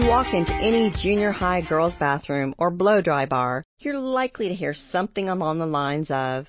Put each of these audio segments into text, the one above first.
walk into any junior high girls' bathroom or blow dry bar, you're likely to hear something along the lines of,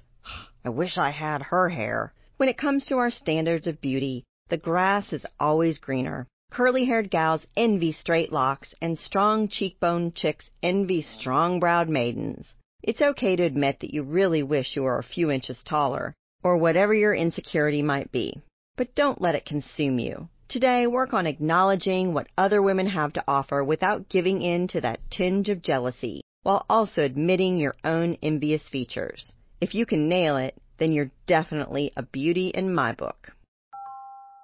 I wish I had her hair. When it comes to our standards of beauty, the grass is always greener. Curly haired gals envy straight locks, and strong cheekbone chicks envy strong browed maidens. It's okay to admit that you really wish you were a few inches taller, or whatever your insecurity might be. But don't let it consume you. Today, work on acknowledging what other women have to offer without giving in to that tinge of jealousy, while also admitting your own envious features. If you can nail it, then you're definitely a beauty in my book.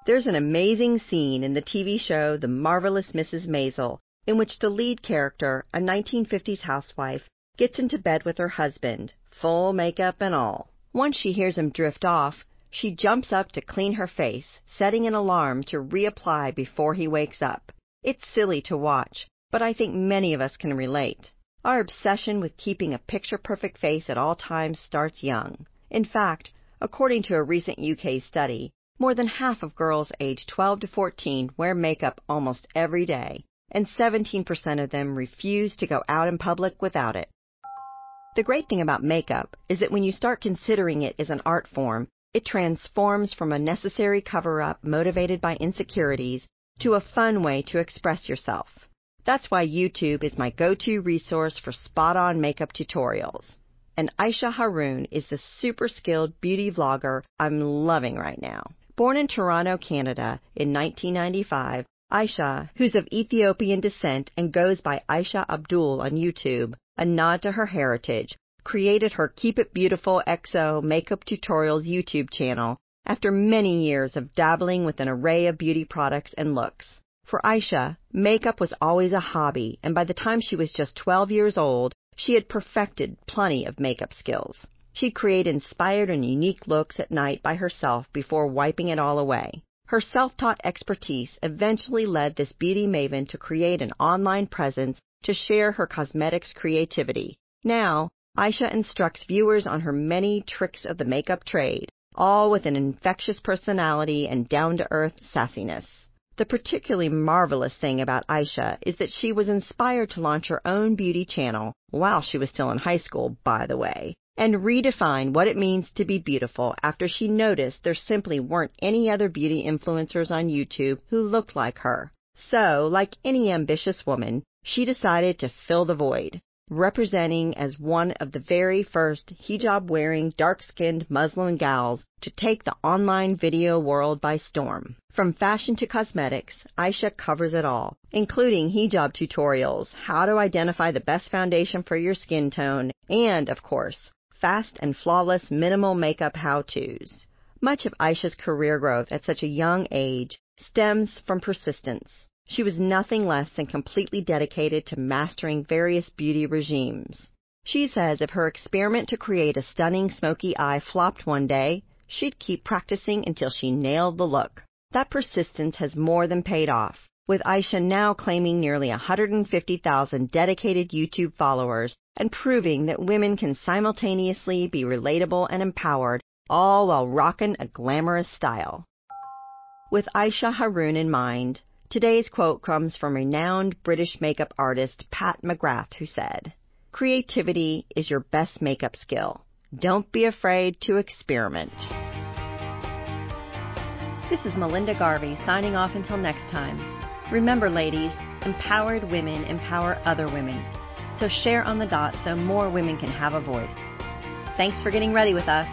There's an amazing scene in the TV show The Marvelous Mrs. Maisel in which the lead character, a 1950s housewife, gets into bed with her husband, full makeup and all. Once she hears him drift off, she jumps up to clean her face, setting an alarm to reapply before he wakes up. It's silly to watch, but I think many of us can relate. Our obsession with keeping a picture perfect face at all times starts young. In fact, according to a recent UK study, more than half of girls aged 12 to 14 wear makeup almost every day, and 17% of them refuse to go out in public without it. The great thing about makeup is that when you start considering it as an art form, it transforms from a necessary cover up motivated by insecurities to a fun way to express yourself. That's why YouTube is my go-to resource for spot-on makeup tutorials. And Aisha Haroon is the super skilled beauty vlogger I'm loving right now. Born in Toronto, Canada in 1995, Aisha, who's of Ethiopian descent and goes by Aisha Abdul on YouTube, a nod to her heritage, created her Keep It Beautiful XO Makeup Tutorials YouTube channel after many years of dabbling with an array of beauty products and looks. For Aisha, makeup was always a hobby, and by the time she was just 12 years old, she had perfected plenty of makeup skills. She'd create inspired and unique looks at night by herself before wiping it all away. Her self-taught expertise eventually led this beauty maven to create an online presence to share her cosmetics creativity. Now, Aisha instructs viewers on her many tricks of the makeup trade, all with an infectious personality and down-to-earth sassiness. The particularly marvelous thing about Aisha is that she was inspired to launch her own beauty channel while she was still in high school, by the way, and redefine what it means to be beautiful after she noticed there simply weren't any other beauty influencers on YouTube who looked like her. So, like any ambitious woman, she decided to fill the void representing as one of the very first hijab wearing, dark skinned Muslim gals to take the online video world by storm. From fashion to cosmetics, Aisha covers it all, including hijab tutorials, how to identify the best foundation for your skin tone, and, of course, fast and flawless minimal makeup how to's. Much of Aisha's career growth at such a young age stems from persistence. She was nothing less than completely dedicated to mastering various beauty regimes. She says if her experiment to create a stunning smoky eye flopped one day, she'd keep practicing until she nailed the look. That persistence has more than paid off, with Aisha now claiming nearly 150,000 dedicated YouTube followers and proving that women can simultaneously be relatable and empowered, all while rocking a glamorous style. With Aisha Haroon in mind, Today's quote comes from renowned British makeup artist Pat McGrath, who said, Creativity is your best makeup skill. Don't be afraid to experiment. This is Melinda Garvey signing off until next time. Remember, ladies, empowered women empower other women. So share on the dot so more women can have a voice. Thanks for getting ready with us.